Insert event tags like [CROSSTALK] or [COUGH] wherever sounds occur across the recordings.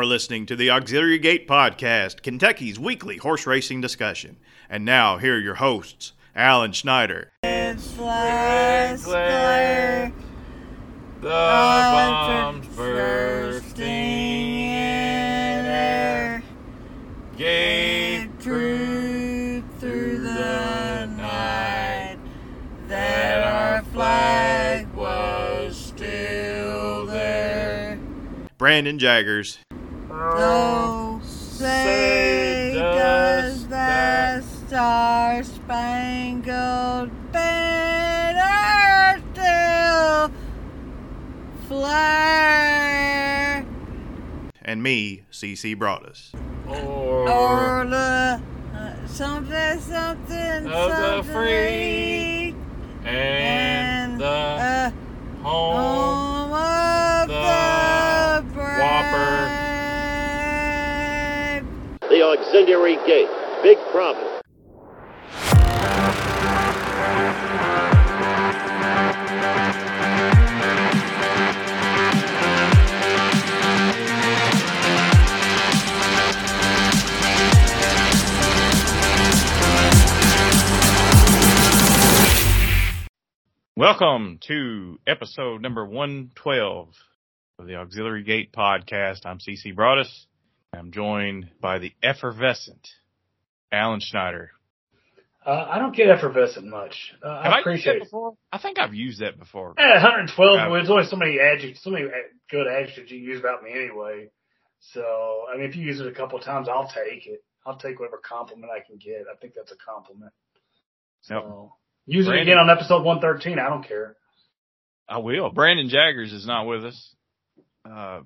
You're listening to the Auxiliary Gate Podcast, Kentucky's weekly horse racing discussion. And now, here are your hosts, Alan Schneider. It's last glare, The bombs bombs bursting in air. gave It through the night that our flag was still there. Brandon Jaggers. Oh, say does that star spangled banner still flare? And me, CC Broaddus. or, Or the uh, something, something, Of the something. free and the uh, home. home of the the brave. Whopper. Auxiliary gate. Big problem. Welcome to episode number 112 of the Auxiliary Gate Podcast. I'm CC Broaddus. I'm joined by the effervescent Alan Schneider. Uh, I don't get effervescent much. Uh, I appreciate that before? I think I've used that before. Eh, 112. Uh, there's only so many adjectives, so many good adjectives you use about me anyway. So, I mean, if you use it a couple of times, I'll take it. I'll take whatever compliment I can get. I think that's a compliment. So, use it again on episode 113. I don't care. I will. Brandon Jaggers is not with us. Uh,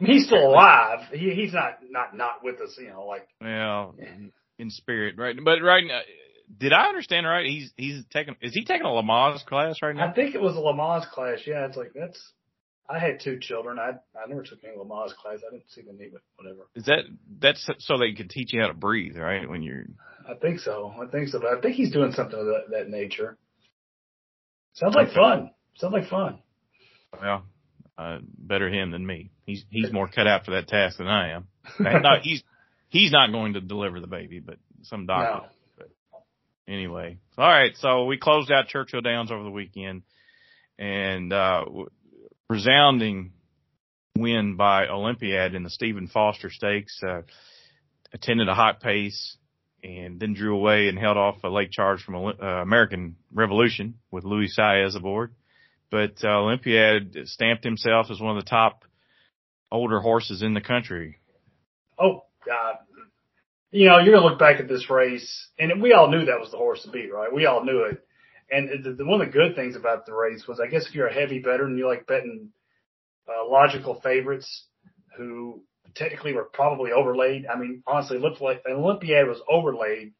I mean, he's still alive. He, he's not, not, not with us, you know, like, well, in spirit, right? But right now, did I understand right? He's he's taking is he taking a Lamaze class right now? I think it was a Lamaze class. Yeah, it's like, that's, I had two children. I, I never took any Lamaze class. I didn't see the need, but whatever. Is that that's so they can teach you how to breathe, right? When you're I think so. I think so. But I think he's doing something of that, that nature. Sounds like fun. Sounds like fun. well, uh, better him than me. He's he's more cut out for that task than I am. [LAUGHS] not, he's he's not going to deliver the baby, but some doctor. No. anyway, all right. So we closed out Churchill Downs over the weekend, and uh, resounding win by Olympiad in the Stephen Foster Stakes. Uh, attended a hot pace and then drew away and held off a late charge from uh, American Revolution with Luis Saez aboard. But uh, Olympiad stamped himself as one of the top older horses in the country. Oh God. You know, you're gonna look back at this race, and we all knew that was the horse to beat, right? We all knew it. And the, the, one of the good things about the race was, I guess, if you're a heavy bettor and you like betting uh, logical favorites who technically were probably overlaid. I mean, honestly, looked like Olympiad was overlaid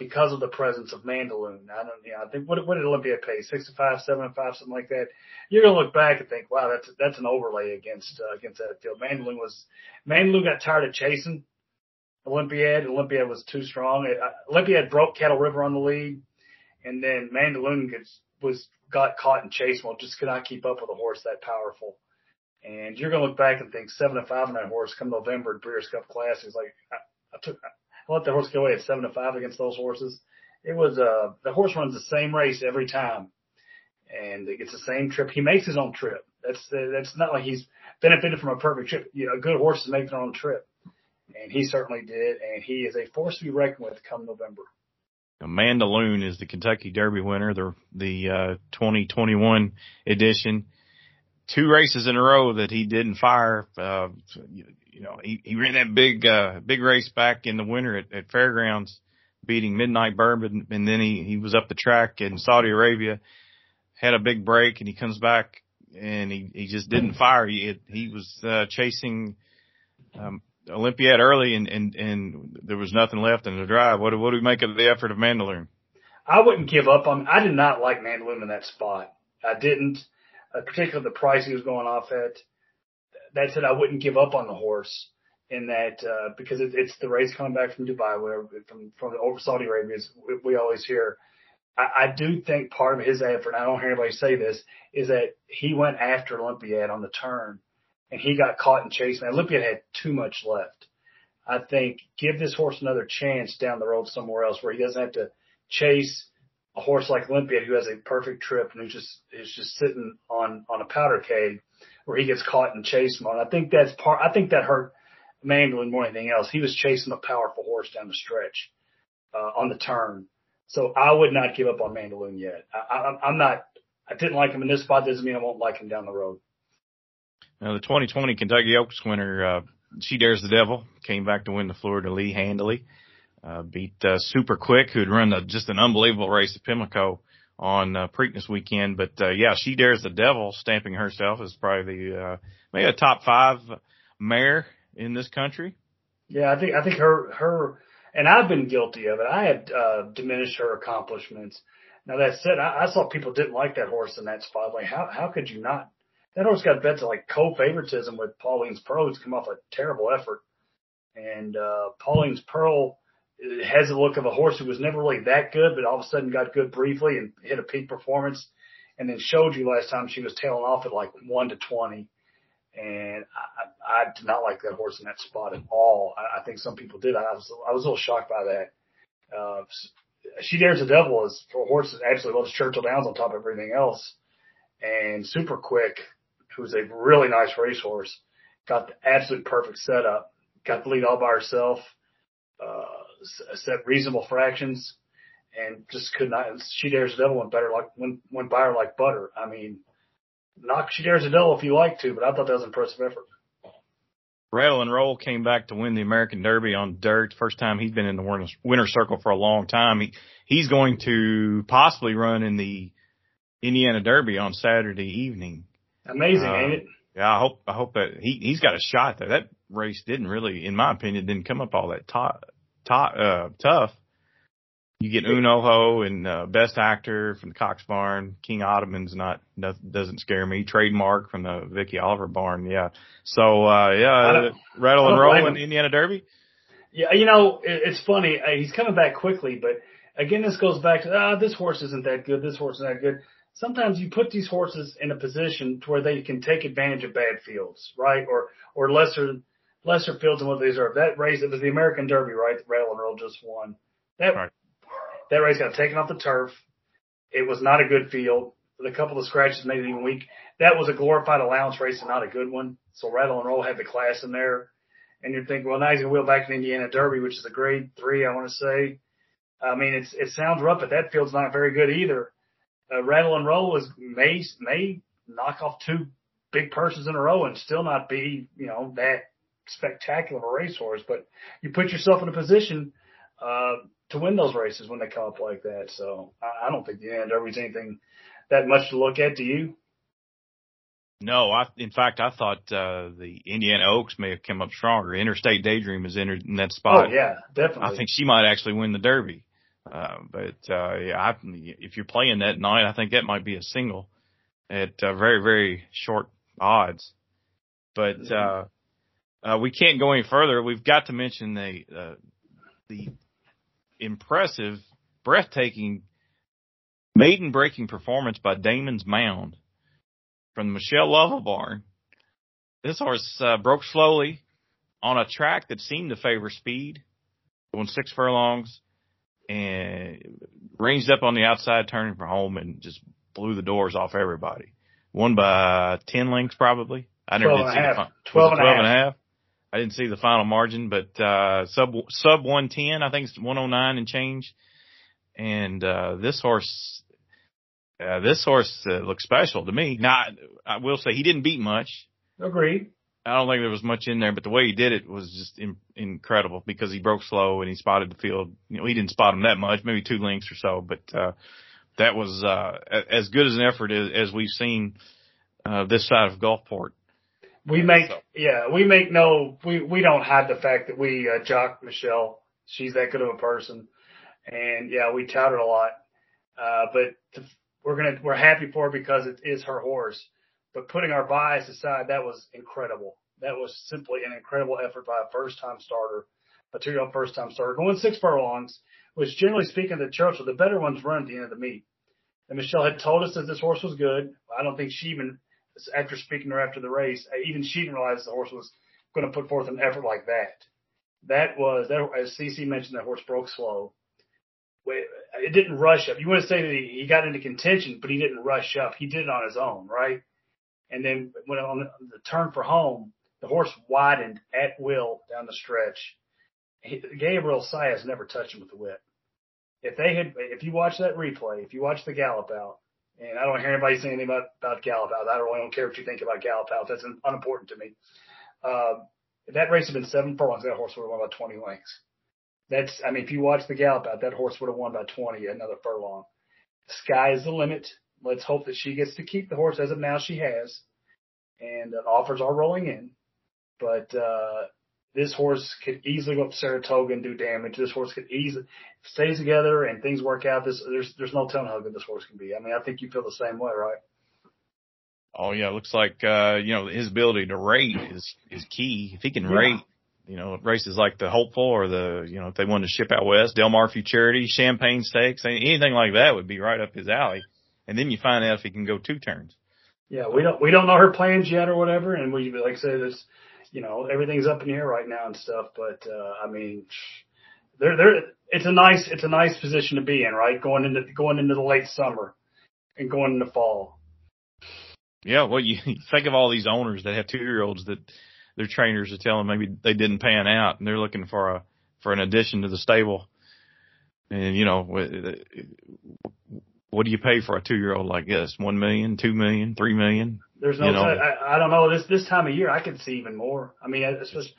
because of the presence of Mandaloun. I don't, you know, I think what, what did Olympia pay? Six to five, seven to five, something like that. You're gonna look back and think, wow, that's that's an overlay against uh, against that field. Mandaloun was Mandaloun got tired of chasing Olympiad. Olympiad was too strong. It, uh, Olympiad broke Cattle River on the lead, and then Mandaloun gets was got caught in chase mode. Just could not keep up with a horse that powerful. And you're gonna look back and think seven to five on that horse come November at Breeders' Cup Classic. It's like I, I took, let the horse go away at seven to five against those horses. It was uh the horse runs the same race every time, and it gets the same trip. He makes his own trip. That's that's not like he's benefited from a perfect trip. You know, a good horses make their own trip, and he certainly did. And he is a force to be reckoned with come November. Mandaloun is the Kentucky Derby winner, the the uh, 2021 edition. Two races in a row that he didn't fire. Uh, you, know, he, he ran that big uh, big race back in the winter at, at Fairgrounds, beating Midnight Bourbon, and then he he was up the track in Saudi Arabia, had a big break, and he comes back and he he just didn't fire. He he was uh, chasing. Um, Olympiad early and, and, and there was nothing left in the drive. What, what do we make of the effort of Mandaloun? I wouldn't give up on. I did not like Mandaloun in that spot. I didn't, uh, particularly the price he was going off at. That said, I wouldn't give up on the horse in that uh, because it, it's the race coming back from Dubai, where from from Saudi Arabia. We, we always hear. I, I do think part of his effort. I don't hear anybody say this is that he went after Olympiad on the turn and he got caught chased. And Olympiad had too much left. I think give this horse another chance down the road somewhere else where he doesn't have to chase a horse like Olympiad who has a perfect trip and who just is just sitting on on a powder keg where he gets caught and chased on. I think that's part. I think that hurt Mandaloun more than anything else. He was chasing a powerful horse down the stretch uh, on the turn. So I would not give up on Mandaloun yet. I, I'm not. I didn't like him in this spot. Doesn't mean I won't like him down the road. Now the 2020 Kentucky Oaks winner, uh, She Dares the Devil, came back to win the Fleur de Lis handily. Uh, beat uh, Super Quick, who'd run a, just an unbelievable race at Pimlico on uh, Preakness weekend. But uh, yeah, She Dares the Devil, stamping herself as probably the uh, maybe a top five mare in this country. Yeah, I think I think her her and I've been guilty of it. I had uh, diminished her accomplishments. Now that said, I, I saw people didn't like that horse in that spot. Like how how could you not? That horse got bet to like co-favoritism with Pauline's Pearl, who's come off a terrible effort. And uh Pauline's Pearl has the look of a horse who was never really that good, but all of a sudden got good briefly and hit a peak performance, and then showed you last time she was tailing off at like one to twenty. And I, I did not like that horse in that spot at all. I, I think some people did. I was I was a little shocked by that. Uh, she dares the devil is for a horse that absolutely loves Churchill Downs on top of everything else, and super quick, who's a really nice racehorse, got the absolute perfect setup, got the lead all by herself. Set reasonable fractions and just could not. She dares the devil went better like went went by her like butter. I mean, knock she dares the devil if you like to, but I thought that was an impressive effort. Rattle and Roll came back to win the American Derby on dirt. First time he's been in the winner, winner circle for a long time. He he's going to possibly run in the Indiana Derby on Saturday evening. Amazing, Uh, ain't it? Yeah, I hope I hope that he he's got a shot there. That race didn't really, in my opinion, didn't come up all that to, to, uh, tough. You get Unoho and uh, Best Actor from the Cox Barn. King Ottoman's not no, doesn't scare me. Trademark from the Vicky Oliver Barn. Yeah. So uh yeah, Rattle and Roll in him. Indiana Derby. Yeah, you know, it's funny. Uh, he's coming back quickly, but again, this goes back to ah, this horse isn't that good. This horse isn't that good. Sometimes you put these horses in a position to where they can take advantage of bad fields, right? Or or lesser lesser fields than what they deserve. That race, it was the American Derby, right? that Rattle and Roll just won. That Right. that race got taken off the turf. It was not a good field. A couple of scratches made it even weak. That was a glorified allowance race and not a good one. So Rattle and Roll had the class in there. And you're thinking, well, now he's gonna wheel back to the Indiana Derby, which is a grade three, I want to say. I mean, it's it sounds rough, but that field's not very good either. Uh, Rattle and Roll is may may knock off two big persons in a row and still not be, you know, that spectacular of a racehorse. But you put yourself in a position uh, to win those races when they come up like that. So I, I don't think the Indiana Derby's anything that much to look at. Do you? No, I in fact I thought uh the Indiana Oaks may have come up stronger. Interstate Daydream is entered in that spot. oh yeah, definitely. I think she might actually win the Derby. Uh, but uh, yeah, I, if you're playing that night, I think that might be a single at uh, very very short odds. But uh, uh, we can't go any further. We've got to mention the uh, the impressive, breathtaking, maiden breaking performance by Damon's Mound from the Michelle Lovell barn. This horse uh, broke slowly on a track that seemed to favor speed, going six furlongs, and ranged up on the outside, turning for home, and just blew the doors off everybody. Won by ten lengths, probably. I never 12 did see the half. fi- 12 was it and a 12 and a half. I didn't see the final margin, but uh sub sub one ten. I think it's one oh nine and change. And uh this horse, uh, this horse uh, looks special to me. Now I, I will say he didn't beat much. Agreed. I don't think there was much in there, but the way he did it was just in, incredible because he broke slow and he spotted the field. You know, he didn't spot him that much, maybe two lengths or so, but uh, that was uh, as good as an effort as, as we've seen uh, this side of Gulfport. We make So- yeah, we make no we we don't hide the fact that we uh, jock Michelle. She's that good of a person, and yeah, we tout her a lot. Uh, but to, we're gonna we're happy for her because it is her horse. But putting our bias aside, that was incredible. That was simply an incredible effort by a first time starter, a two year old first time starter going six furlongs, which generally speaking, the Churchill, the better ones run at the end of the meet. And Michelle had told us that this horse was good. I don't think she even after speaking to her after the race, uh, even she didn't realize the horse was going to put forth an effort like that. That was that as CC mentioned, that horse broke slow. It didn't rush up. You want to say that he, he got into contention, but he didn't rush up. He did it on his own, right? And then when on the, turn for home, the horse widened at will down the stretch. He, Gabriel Saez never touched him with the whip. If they had, if you watch that replay, if you watch the gallop out, and I don't hear anybody say anything about, about gallop out. I really don't care what you think about gallop out. That's unimportant to me. If that race had been seven furlongs, that horse would have won by 20 lengths. That's, I mean, if you watch the gallop out, that horse would have won by 20, another furlong. Sky is the limit. Let's hope that she gets to keep the horse as of now she has. And uh, offers are rolling in. But, uh, this horse could easily go up to Saratoga and do damage. This horse could easily stays together and things work out. This there's there's no telling how good this horse can be. I mean, I think you feel the same way, right? Oh yeah, it looks like uh, you know his ability to rate is is key. If he can yeah. rate, you know, races like the Hopeful or the you know if they wanted to ship out west, Del Mar Futurity, Champagne Stakes, anything like that would be right up his alley. And then you find out if he can go two turns. Yeah, we don't we don't know her plans yet or whatever, and we like I say this you know, everything's up in the air right now and stuff. But uh, I mean, they're they're it's a nice it's a nice position to be in, right? Going into going into the late summer and going into fall. Yeah, well, you think of all these owners that have two year olds that their trainers are telling maybe they didn't pan out and they're looking for a for an addition to the stable. And you know, what do you pay for a two year old like this? One million, two million, three million? There's no, you know? I, I don't know. This this time of year, I could see even more. I mean, I especially,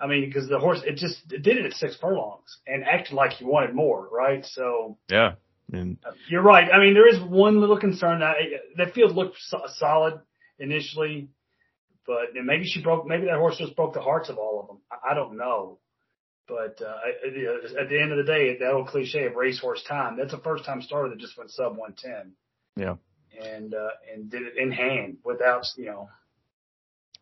I mean, because the horse it just it did it at six furlongs and acted like he wanted more, right? So yeah, and you're right. I mean, there is one little concern that that field looked so, solid initially, but maybe she broke. Maybe that horse just broke the hearts of all of them. I, I don't know. But uh, at the end of the day, that old cliche of racehorse time, that's a first time starter that just went sub 110. Yeah and uh, and did it in hand without you know.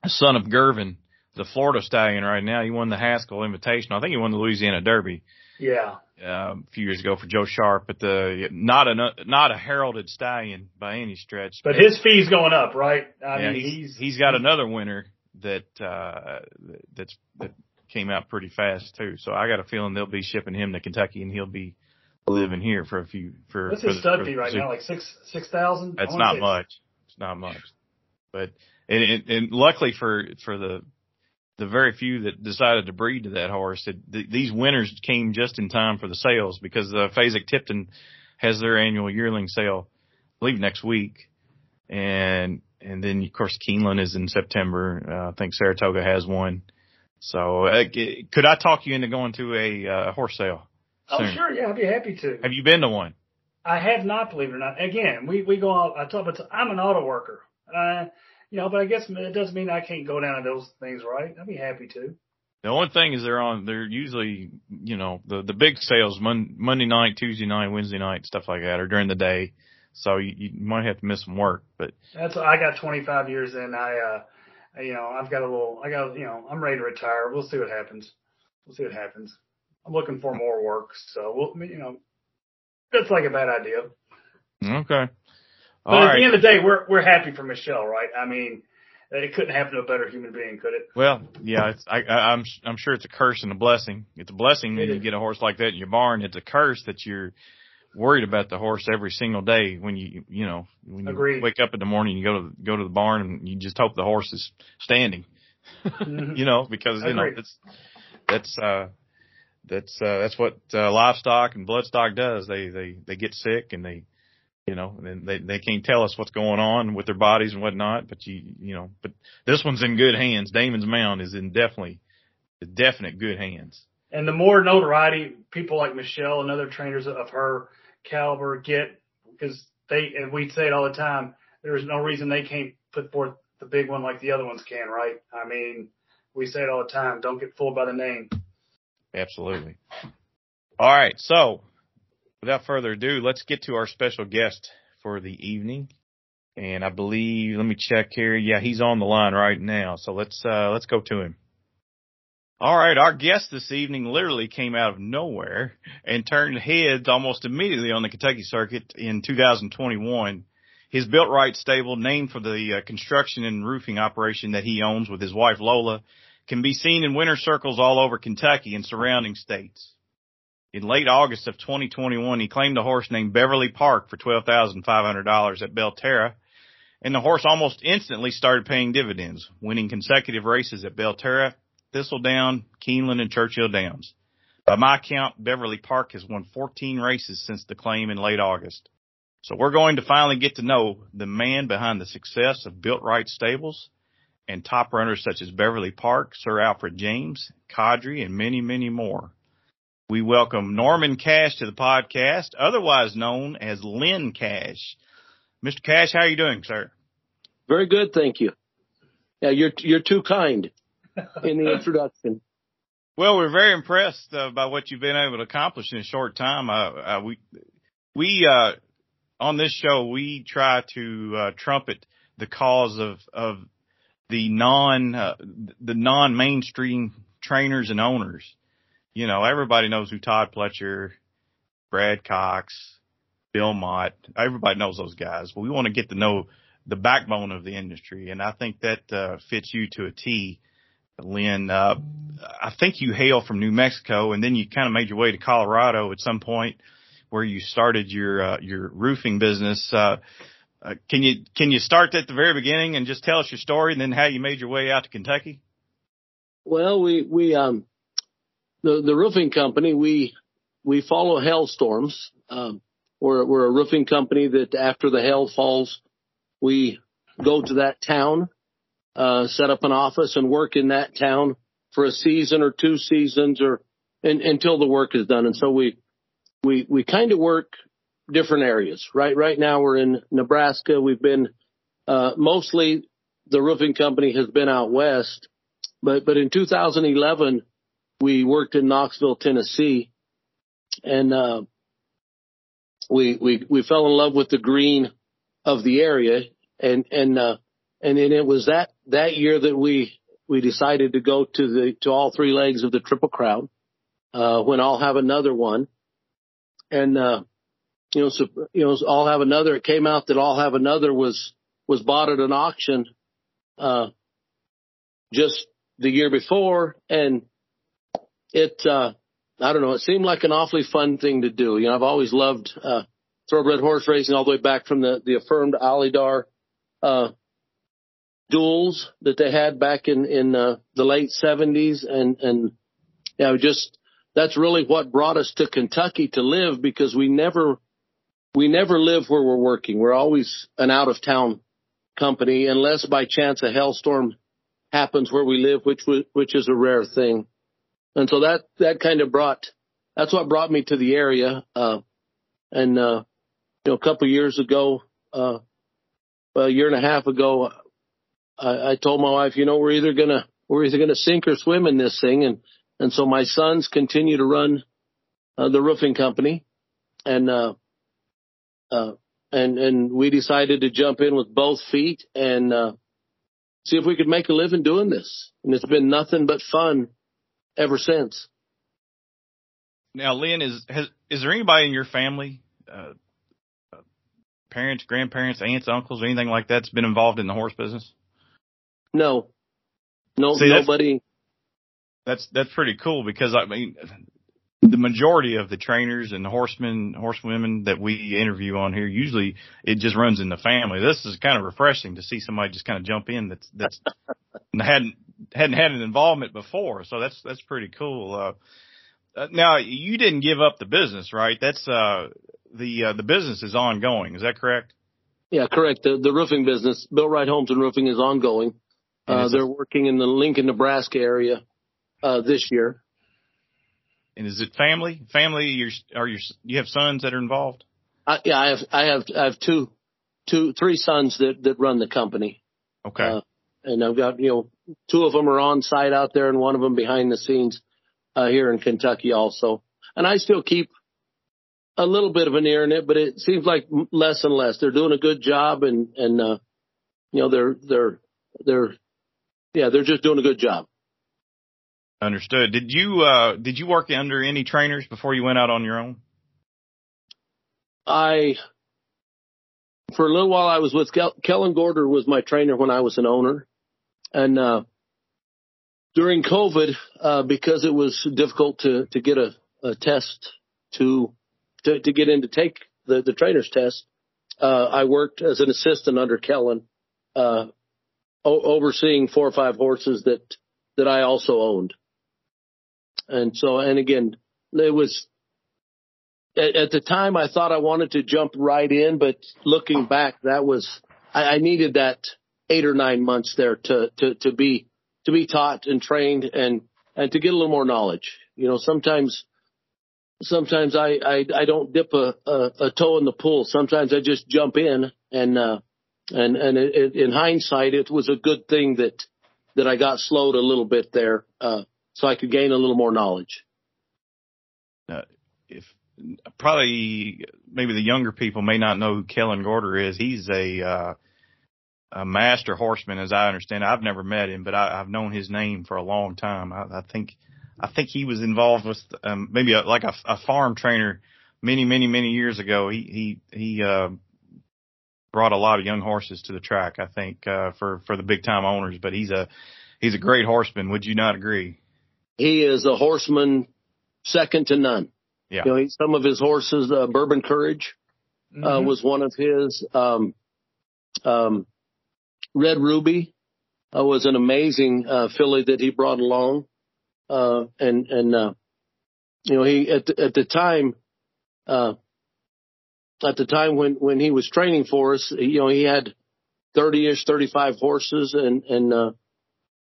Son of Girvin, the Florida stallion right now. He won the Haskell Invitation. I think he won the Louisiana Derby. Yeah. Uh, a few years ago for Joe Sharp, but the not a not a heralded stallion by any stretch. But his fee's going up, right? I yeah, mean, he's, he's he's got another winner that uh that's that came out pretty fast too. So I got a feeling they'll be shipping him to Kentucky and he'll be living here for a few for. What's his stud fee right now? Like six six thousand. That's not much. It's not much, but and, and, and luckily for for the the very few that decided to breed to that horse, it, th- these winners came just in time for the sales because uh, Fasig-Tipton has their annual yearling sale, I believe next week, and and then of course Keeneland is in September. Uh, I think Saratoga has one. So uh, could I talk you into going to a uh, horse sale? Oh, sure. Yeah, I'd be happy to. Have you been to one? I have not, believe it or not. Again, we, we go out, I talk about, I'm an auto worker. Uh, you know, but I guess it doesn't mean I can't go down to those things, right? I'd be happy to. The only thing is they're on, they're usually, you know, the, the big sales Mon- Monday night, Tuesday night, Wednesday night, stuff like that, or during the day. So you, you might have to miss some work, but. That's, I got 25 years in. I, uh, you know, I've got a little, I got, you know, I'm ready to retire. We'll see what happens. We'll see what happens. I'm looking for more work. So we'll, you know, that's like a bad idea. Okay. All but at the end of the day, we're we're happy for Michelle, right? I mean, it couldn't happen to a better human being, could it? Well, yeah, it's, I, I, I'm I'm sure it's a curse and a blessing. It's a blessing when you get a horse like that in your barn. It's a curse that you're worried about the horse every single day when you you know when you Agreed. wake up in the morning you go to go to the barn and you just hope the horse is standing. Mm-hmm. [LAUGHS] you know because you know it's that's uh that's uh, that's what uh, livestock and bloodstock does. They they they get sick and they you know and they they can't tell us what's going on with their bodies and whatnot. But you you know but this one's in good hands. Damon's Mound is in definitely definite good hands. And the more notoriety people like Michelle and other trainers of her caliber get, because they and we say it all the time, there's no reason they can't put forth the big one like the other ones can, right? I mean, we say it all the time. Don't get fooled by the name. Absolutely. All right. So without further ado, let's get to our special guest for the evening. And I believe, let me check here. Yeah, he's on the line right now. So let's, uh, let's go to him. All right. Our guest this evening literally came out of nowhere and turned heads almost immediately on the Kentucky circuit in 2021. His Built Right stable, named for the uh, construction and roofing operation that he owns with his wife Lola, can be seen in winter circles all over Kentucky and surrounding states. In late August of 2021, he claimed a horse named Beverly Park for $12,500 at Belterra, and the horse almost instantly started paying dividends, winning consecutive races at Belterra, Thistledown, Keeneland, and Churchill Downs. By my count, Beverly Park has won 14 races since the claim in late August. So we're going to finally get to know the man behind the success of Built Right Stables and top runners such as Beverly Park, Sir Alfred James, Cadre, and many, many more. We welcome Norman Cash to the podcast, otherwise known as Lynn Cash. Mr. Cash, how are you doing, sir? Very good, thank you. Yeah, you're you're too kind in the introduction. Well, we're very impressed uh, by what you've been able to accomplish in a short time. Uh, uh, we we uh, on this show we try to uh, trumpet the cause of of the non uh, the non mainstream trainers and owners. You know, everybody knows who Todd Pletcher, Brad Cox, Bill Mott, everybody knows those guys. But we want to get to know the backbone of the industry, and I think that fits you to a T. Lynn, uh, I think you hail from New Mexico and then you kind of made your way to Colorado at some point where you started your, uh, your roofing business. Uh, uh, can you, can you start at the very beginning and just tell us your story and then how you made your way out to Kentucky? Well, we, we, um, the, the roofing company, we, we follow hailstorms. Um, we're, we're a roofing company that after the hail falls, we go to that town uh, set up an office and work in that town for a season or two seasons or and, until the work is done. And so we we we kind of work different areas. Right right now we're in Nebraska. We've been uh, mostly the roofing company has been out west, but but in 2011 we worked in Knoxville, Tennessee, and uh, we we we fell in love with the green of the area and and uh, and then it was that, that year that we, we decided to go to the, to all three legs of the Triple Crown, uh, when I'll have another one. And, uh, you know, so, you know, I'll have another. It came out that I'll have another was, was bought at an auction, uh, just the year before. And it, uh, I don't know, it seemed like an awfully fun thing to do. You know, I've always loved, uh, thoroughbred horse racing all the way back from the, the affirmed Alydar, uh, duels that they had back in in uh, the late 70s and and you know just that's really what brought us to Kentucky to live because we never we never live where we're working. We're always an out of town company unless by chance a hailstorm happens where we live, which which is a rare thing. And so that that kind of brought that's what brought me to the area. Uh, and uh, you know, a couple years ago, uh, a year and a half ago, I, I told my wife, you know, we're either gonna we're either gonna sink or swim in this thing, and and so my sons continue to run uh, the roofing company, and uh, uh, and and we decided to jump in with both feet and uh, see if we could make a living doing this, and it's been nothing but fun ever since. Now, Lynn, is has, is there anybody in your family, uh, uh parents, grandparents, aunts, uncles, anything like that's been involved in the horse business? No, no, See, nobody. That's, that's that's pretty cool because I mean, the majority of the trainers and horsemen, horsewomen that we interview on here, usually it just runs in the family. This is kind of refreshing to see somebody just kind of jump in that's that's [LAUGHS] hadn't hadn't had an involvement before. So that's that's pretty cool. Uh, uh, now you didn't give up the business, right? That's uh the uh, the business is ongoing. Is that correct? Yeah, correct. The the roofing business, Built Right Homes and Roofing, is ongoing. Uh, they're working in the Lincoln, Nebraska area uh, this year. And is it family? Family? Your are your you have sons that are involved? I, yeah, I have I have I have two, two, three sons that that run the company. Okay. Uh, and I've got you know two of them are on site out there, and one of them behind the scenes uh, here in Kentucky also. And I still keep a little bit of an ear in it, but it seems like less and less. They're doing a good job, and and uh, you know they're they're they're yeah, they're just doing a good job. Understood. Did you uh did you work under any trainers before you went out on your own? I for a little while I was with Kel- Kellen Gorder was my trainer when I was an owner. And, uh, during COVID, uh, because it was difficult to, to get a, a test to, to, to get in to take the, the trainer's test, uh, I worked as an assistant under Kellen, uh, o- overseeing four or five horses that, that I also owned. And so, and again, it was, at, at the time I thought I wanted to jump right in, but looking back, that was, I, I needed that eight or nine months there to, to, to be, to be taught and trained and, and to get a little more knowledge. You know, sometimes, sometimes I, I, I don't dip a, a, a toe in the pool. Sometimes I just jump in and, uh, and, and it, in hindsight, it was a good thing that, that I got slowed a little bit there, uh, so I could gain a little more knowledge. Uh, if probably maybe the younger people may not know who Kellen Gorder is. He's a uh, a master horseman, as I understand. I've never met him, but I, I've known his name for a long time. I, I think I think he was involved with um, maybe a, like a, a farm trainer many many many years ago. He he he uh, brought a lot of young horses to the track. I think uh, for for the big time owners, but he's a he's a great horseman. Would you not agree? He is a horseman second to none. Yeah. You know, he, some of his horses, uh, Bourbon Courage, uh, Mhm. was one of his. Um, um, Red Ruby uh, was an amazing uh, filly that he brought along, uh, and and uh, you know he at the, at the time, uh, at the time when when he was training for us, you know he had thirty ish, thirty five horses, and and uh,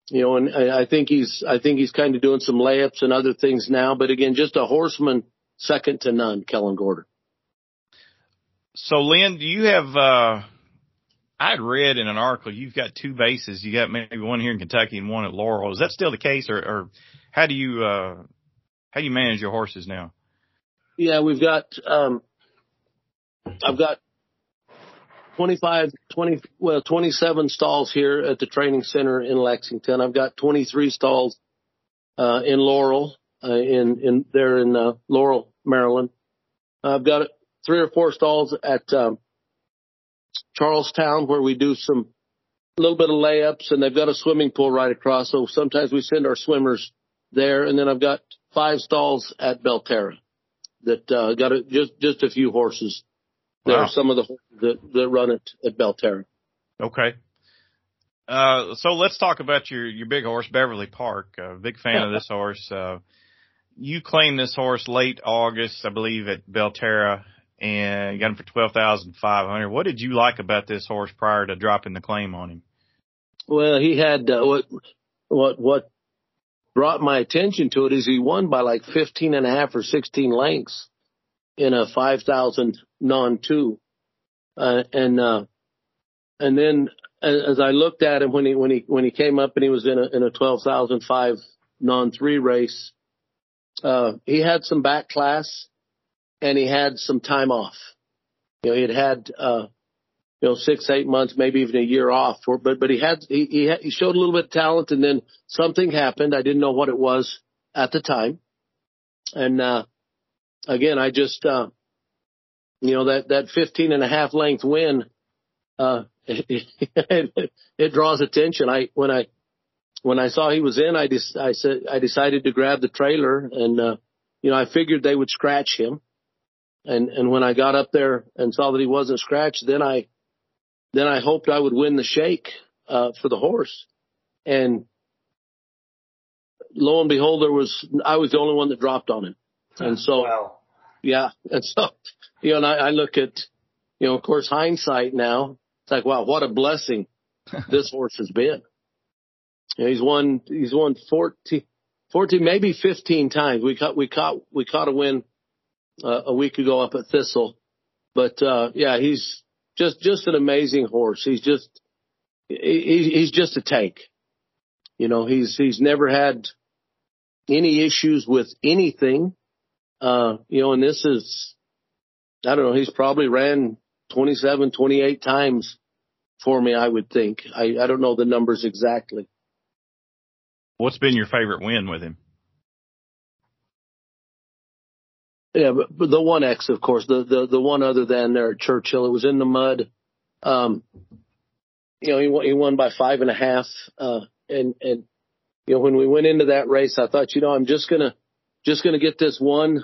you know, and I I think he's I think he's kind of doing some layups and other things now, but again, just a horseman second to none, Kellen Gorder. So Lynn, do you have uh I had read in an article you've got two bases. You got maybe one here in Kentucky and one at Laurel. Is that still the case or, or how do you uh how do you manage your horses now? Yeah, we've got, um, I've got 25, 20, well, 27 stalls here at the training center in Lexington. I've got 23 stalls, uh, in Laurel, uh, in, in, there in, uh, Laurel, Maryland. I've got three or four stalls at, um, Charlestown where we do some, a little bit of layups and they've got a swimming pool right across. So sometimes we send our swimmers there. And then I've got five stalls at Belterra that uh, got a, just just a few horses. Wow. are some of the that, that run it at Belterra. Okay. Uh, so let's talk about your, your big horse, Beverly Park. Uh, big fan of this [LAUGHS] horse. Uh, you claimed this horse late August, I believe, at Belterra, and you got him for twelve thousand five hundred. What did you like about this horse prior to dropping the claim on him? Well, he had uh, what what what brought my attention to it is he won by like 15 and a half or 16 lengths in a 5,000 non two. Uh, and, uh, and then as, I looked at him when he, when he, when he came up and he was in a, in a 12,005 non three race, uh, he had some back class and he had some time off. You know, he had had, uh, you know, six, eight months, maybe even a year off for, but, but he had, he, he, had, he showed a little bit of talent and then something happened. I didn't know what it was at the time. And, uh, again, I just, uh, you know, that, that 15 and a half length win, uh, [LAUGHS] it, it draws attention. I, when I, when I saw he was in, I just, I said, I decided to grab the trailer and, uh, you know, I figured they would scratch him. And, and when I got up there and saw that he wasn't scratched, then I, then I hoped I would win the shake, uh, for the horse. And lo and behold, there was, I was the only one that dropped on him. And so, wow. Yeah. [LAUGHS] And so, you know, and I, I look at, you know, of course, hindsight now, it's like, wow, what a blessing [LAUGHS] this horse has been. You know, he's won, he's won 14, 14, maybe 15 times. We caught, we caught, we caught a win uh, a week ago up at Thistle. But, uh, yeah, he's just, just an amazing horse. He's just, he, he's just a tank. You know, he's, he's never had any issues with anything. Uh, you know, and this is, I don't know, he's probably ran 27, 28 times for me, I would think. I, I don't know the numbers exactly. What's been your favorite win with him? Yeah, but, but the one X, of course, the, the, the one other than there at Churchill, it was in the mud. Um, you know, he won, he won by five and a half. Uh, and, and, you know, when we went into that race, I thought, you know, I'm just going to, just going to get this one,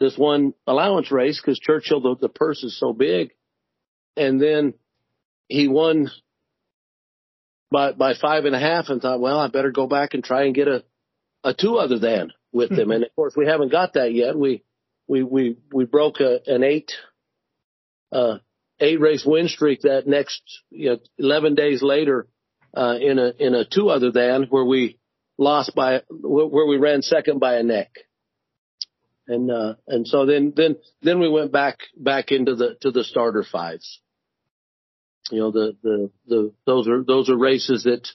this one allowance race because Churchill, the, the purse is so big. And then he won by, by five and a half and thought, well, I better go back and try and get a, a two other than with them. and of course, we haven't got that yet. We, we, we, we broke a, an eight, uh, eight race win streak that next, you know, 11 days later, uh, in a, in a two other than where we lost by, where we ran second by a neck. And, uh, and so then, then, then we went back, back into the, to the starter fives. You know, the, the, the, those are, those are races that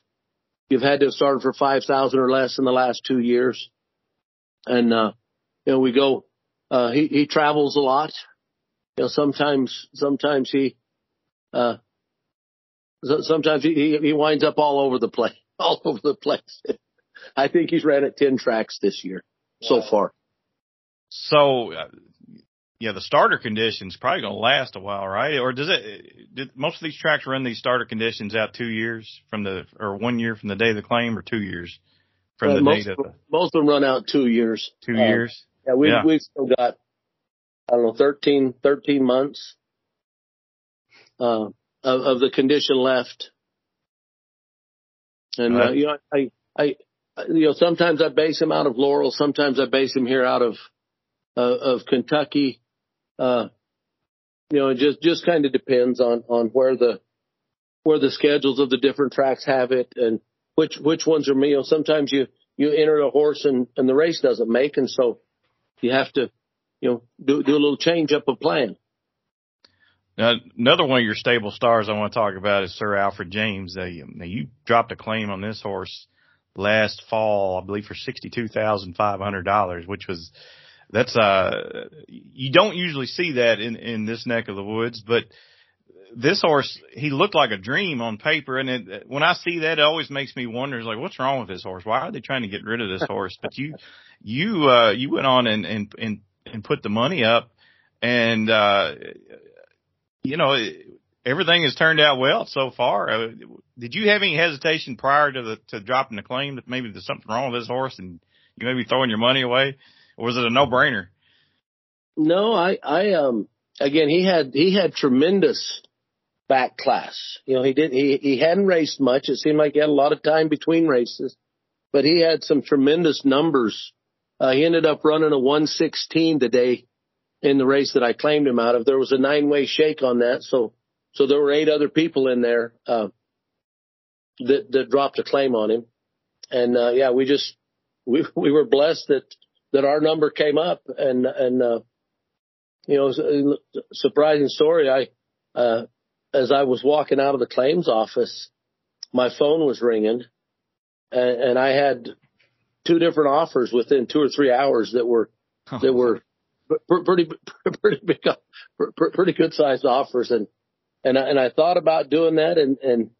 you've had to have started for 5,000 or less in the last two years. And, uh, you know, we go, uh, he, he travels a lot. You know, sometimes, sometimes he, uh, sometimes he, he winds up all over the place, [LAUGHS] all over the place. I think he's ran at 10 tracks this year so far. So, uh, yeah, the starter conditions probably going to last a while, right? Or does it? Did most of these tracks run these starter conditions out two years from the, or one year from the day of the claim, or two years from Uh, the most, date of the most of them run out two years. two Uh, years? Yeah, we've, Yeah. we've still got, I don't know, 13, 13 months, uh, of, of the condition left. And, uh, you know, I, I- you know, sometimes I base him out of Laurel. Sometimes I base him here out of, uh, of Kentucky. Uh, you know, it just, just kind of depends on, on where the, where the schedules of the different tracks have it and which, which ones are me. You know, sometimes you, you enter a horse and, and the race doesn't make. And so you have to, you know, do, do a little change up of plan. Now, another one of your stable stars I want to talk about is Sir Alfred James. Uh, you- now you dropped a claim on this horse last fall, I believe, for sixty-two thousand five hundred dollars, which was that's uh you don't usually see that in in this neck of the woods, but this horse he looked like a dream on paper, and it, when I see that, it always makes me wonder, is like, what's wrong with this horse? Why are they trying to get rid of this horse? But you you uh you went on and and and and put the money up, and uh you know, everything has turned out well so far. Uh, did you have any hesitation prior to the to dropping the claim that maybe there's something wrong with this horse and you may be throwing your money away, or was it a no brainer? No, I, I, um, again, he had, he had tremendous back class. You know, he did, he, he hadn't raced much. It seemed like he had a lot of time between races, but he had some tremendous numbers. Uh, he ended up running a 116 today in the race that I claimed him out of. There was a nine way shake on that. So, so there were eight other people in there, uh, that, that dropped a claim on him. And, uh, yeah, we just, we, we were blessed that, that our number came up and, and, uh, you know, su- surprising story. I, uh, as I was walking out of the claims office, my phone was ringing and, and I had two different offers within two or three hours that were, that were pretty, [LAUGHS] pretty big, pretty good sized offers. And, and I, and I thought about doing that and, and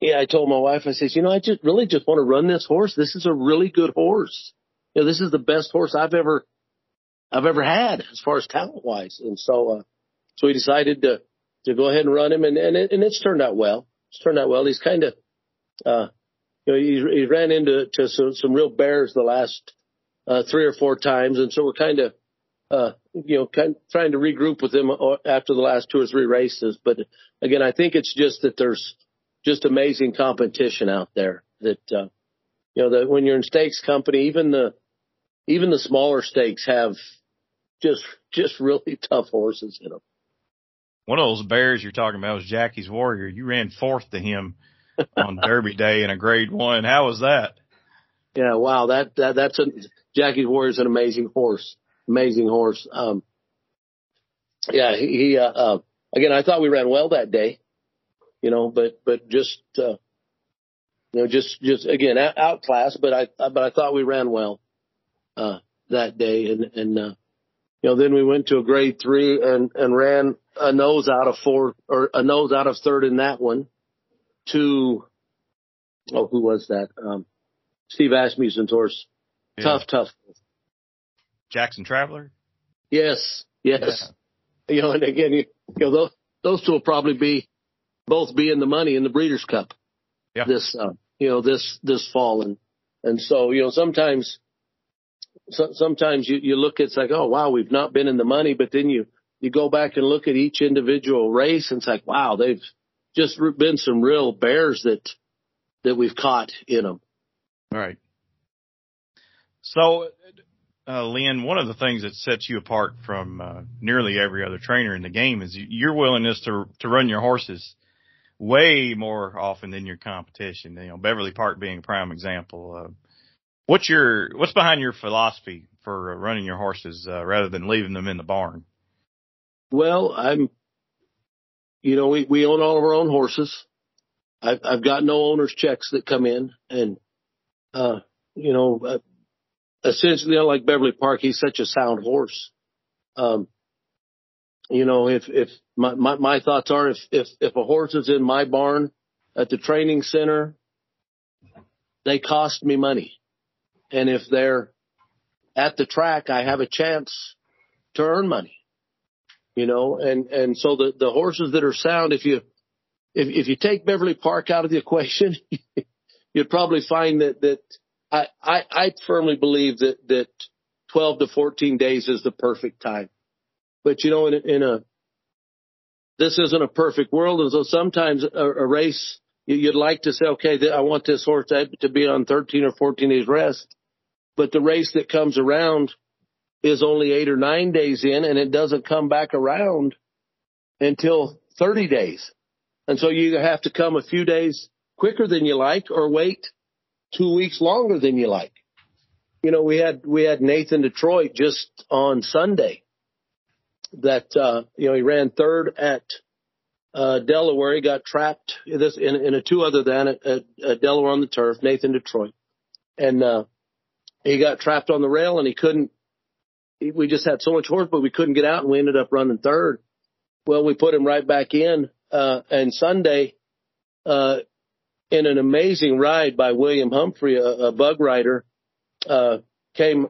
yeah, I told my wife, I said, you know, I just really just want to run this horse. This is a really good horse. You know, this is the best horse I've ever, I've ever had as far as talent wise. And so, uh, so we decided to, to go ahead and run him and, and, it, and it's turned out well. It's turned out well. He's kind of, uh, you know, he, he ran into to some, some real bears the last, uh, three or four times. And so we're kind of, uh, you know, kind of trying to regroup with him uh, after the last two or three races. But again, I think it's just that there's just amazing competition out there that, uh, you know, that when you're in stakes company, even the, even the smaller stakes have just, just really [LAUGHS] tough horses in them. One of those bears you're talking about was Jackie's Warrior. You ran fourth to him on Derby [LAUGHS] Day in a Grade One. How was that? Yeah. Wow. That, that, that's a, Jackie's Warrior is an amazing horse. Amazing horse. Um, yeah, he, he uh, uh, again, I thought we ran well that day, you know, but, but just, uh, you know, just, just again, out- outclassed, but I, but I thought we ran well, uh, that day. And, and, uh, you know, then we went to a grade three and, and ran a nose out of four or a nose out of third in that one to, oh, who was that? Um, Steve Asmussen's horse. Yeah. Tough, tough. Jackson Traveler. Yes, yes. You know, and again, you, you know, those, those two will probably be both be in the money in the Breeders' Cup Yeah. this uh, you know this this fall, and and so you know sometimes so, sometimes you you look at it's like oh wow we've not been in the money, but then you you go back and look at each individual race and it's like wow they've just been some real bears that that we've caught in them. Right. So, uh, Lynn, one of the things that sets you apart from uh, nearly every other trainer in the game is your willingness to to run your horses way more often than your competition. You know, Beverly Park being a prime example. Uh, what's your what's behind your philosophy for uh, running your horses uh, rather than leaving them in the barn? Well, I'm, you know, we we own all of our own horses. I've I've got no owner's checks that come in, and uh, you know, uh, essentially, you know, like Beverly Park, he's such a sound horse. Um, you know, if if my, my my thoughts are if if if a horse is in my barn at the training center, they cost me money, and if they're at the track, I have a chance to earn money. You know, and and so the the horses that are sound, if you if if you take Beverly Park out of the equation, [LAUGHS] you'd probably find that that I I, firmly believe that that 12 to 14 days is the perfect time. But you know, in, in a this isn't a perfect world, and so sometimes a, a race you'd like to say, okay, I want this horse to, to be on 13 or 14 days rest, but the race that comes around is only eight or nine days in, and it doesn't come back around until 30 days. And so you either have to come a few days quicker than you like, or wait two weeks longer than you like. You know, we had we had Nathan Detroit just on Sunday that uh, you know he ran third at uh, Delaware. He got trapped in this in, in a two other than at, at, at Delaware on the turf. Nathan Detroit, and uh, he got trapped on the rail and he couldn't. He, we just had so much horse, but we couldn't get out, and we ended up running third. Well, we put him right back in, uh, and Sunday, uh, in an amazing ride by William Humphrey, a, a bug rider, uh, came,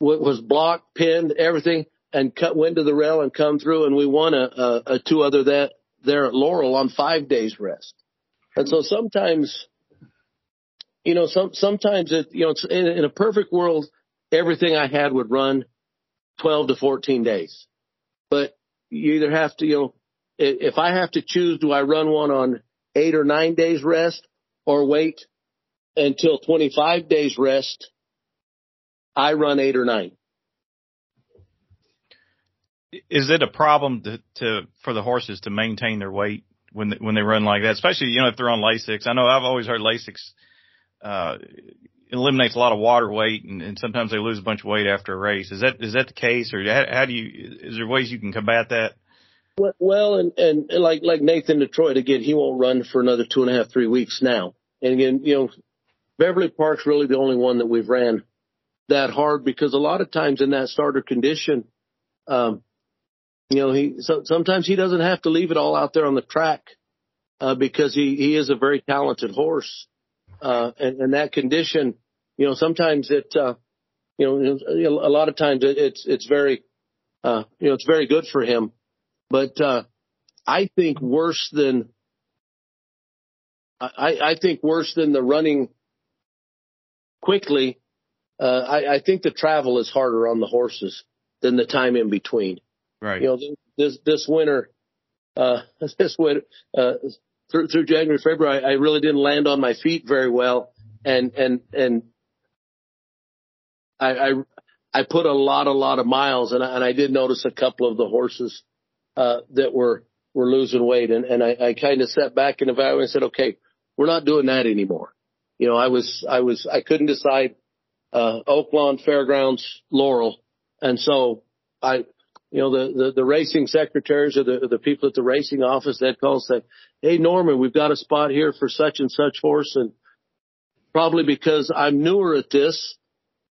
was blocked, pinned, everything, and cut, went to the rail and come through, and we won a, a, a two other that there at Laurel on five days rest. And so sometimes, you know, some sometimes it, you know, it's in, in a perfect world, everything I had would run 12 to 14 days. But you either have to, you know, if I have to choose, do I run one on eight or nine days rest or wait until 25 days rest? I run eight or nine. Is it a problem to, to for the horses to maintain their weight when they, when they run like that, especially you know if they're on Lasix? I know I've always heard Lasix uh, eliminates a lot of water weight, and, and sometimes they lose a bunch of weight after a race. Is that is that the case, or how, how do you? Is there ways you can combat that? Well, and, and like like Nathan Detroit again, he won't run for another two and a half, three weeks now. And again, you know, Beverly Park's really the only one that we've ran that hard because a lot of times in that starter condition, um, you know, he so, sometimes he doesn't have to leave it all out there on the track uh, because he he is a very talented horse, uh, and, and that condition, you know, sometimes it, uh, you know, a lot of times it, it's it's very, uh, you know, it's very good for him, but uh, I think worse than I, I think worse than the running quickly. Uh, I, I think the travel is harder on the horses than the time in between. Right. You know, this this winter, uh, [LAUGHS] this winter, uh, through through January, February, I really didn't land on my feet very well, and and and I I, I put a lot a lot of miles, and I, and I did notice a couple of the horses uh, that were were losing weight, and and I, I kind of sat back and evaluated and said, okay, we're not doing that anymore. You know, I was I was I couldn't decide uh, Oaklawn Fairgrounds Laurel, and so I you know, the, the, the racing secretaries or the, the people at the racing office that call and say, Hey, Norman, we've got a spot here for such and such horse. And probably because I'm newer at this,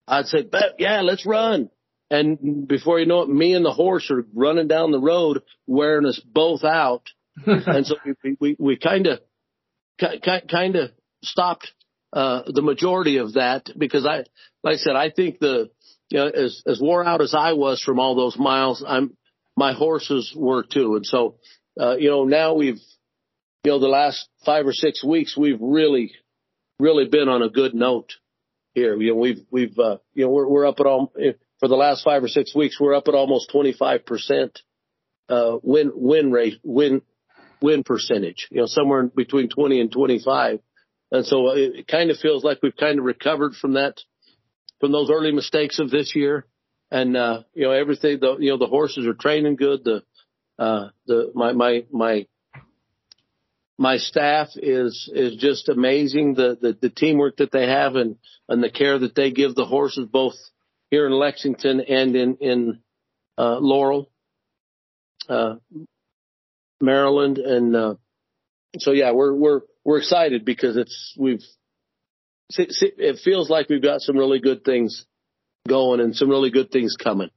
I'd say, yeah, let's run. And before you know it, me and the horse are running down the road wearing us both out. [LAUGHS] and so we, we, we kind of, kind of stopped, uh, the majority of that because I, like I said, I think the, you know, as, as wore out as I was from all those miles, I'm, my horses were too. And so, uh, you know, now we've, you know, the last five or six weeks, we've really, really been on a good note here. You know, we've, we've, uh, you know, we're, we're up at all, for the last five or six weeks, we're up at almost 25%, uh, win, win rate, win, win percentage, you know, somewhere between 20 and 25. And so it, it kind of feels like we've kind of recovered from that, from those early mistakes of this year. And, uh, you know, everything, the, you know, the horses are training good. The, uh, the, my, my, my, my staff is, is just amazing. The, the, the teamwork that they have and, and the care that they give the horses both here in Lexington and in, in, uh, Laurel, uh, Maryland. And, uh, so yeah, we're, we're, we're excited because it's, we've, it feels like we've got some really good things going and some really good things coming.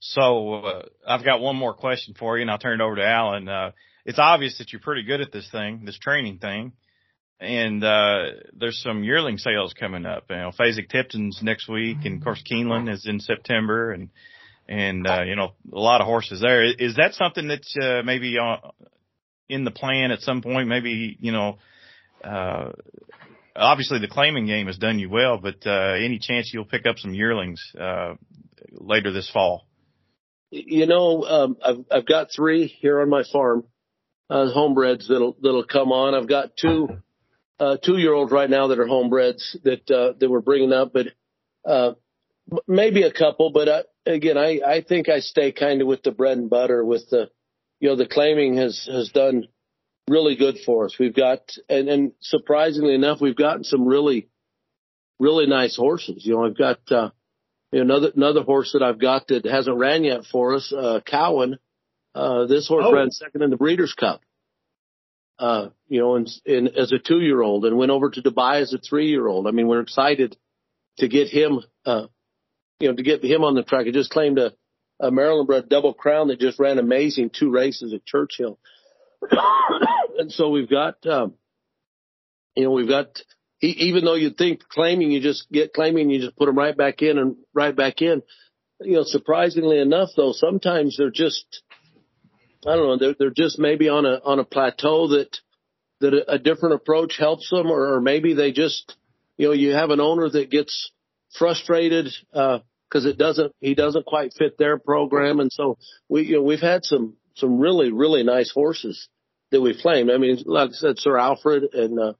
So uh, I've got one more question for you, and I'll turn it over to Alan. Uh, it's obvious that you're pretty good at this thing, this training thing, and uh, there's some yearling sales coming up. You know, Fasig Tipton's next week, and of course Keeneland is in September, and and uh, you know a lot of horses there. Is that something that's uh, maybe in the plan at some point? Maybe you know. Uh, obviously the claiming game has done you well, but uh, any chance you'll pick up some yearlings uh, later this fall? You know, um, I've I've got three here on my farm, uh, homebreds that'll that'll come on. I've got two uh, two year olds right now that are homebreds that uh, that we're bringing up, but uh, maybe a couple. But uh, again, I I think I stay kind of with the bread and butter. With the you know the claiming has has done really good for us. We've got and and surprisingly enough, we've gotten some really really nice horses. You know, I've got uh, you know, another another horse that I've got that hasn't ran yet for us, uh, Cowan. Uh, this horse Oh. ran second in the Breeders' Cup. Uh, you know, in, in, as a two-year-old, and went over to Dubai as a three-year-old. I mean, we're excited to get him, uh, you know, to get him on the track. He just claimed a, a Maryland bred double crown that just ran amazing two races at Churchill. [COUGHS] and so we've got, um, you know, we've got even though you'd think claiming you just get claiming you just put them right back in and right back in. You know, surprisingly enough, though, sometimes they're just I don't know they're they're just maybe on a on a plateau that that a, different approach helps them, or, or maybe they just you know you have an owner that gets frustrated because it doesn't he doesn't quite fit their program, and so we you know we've had some some really really nice horses that we've claimed. I mean, like I said, Sir Alfred and. uh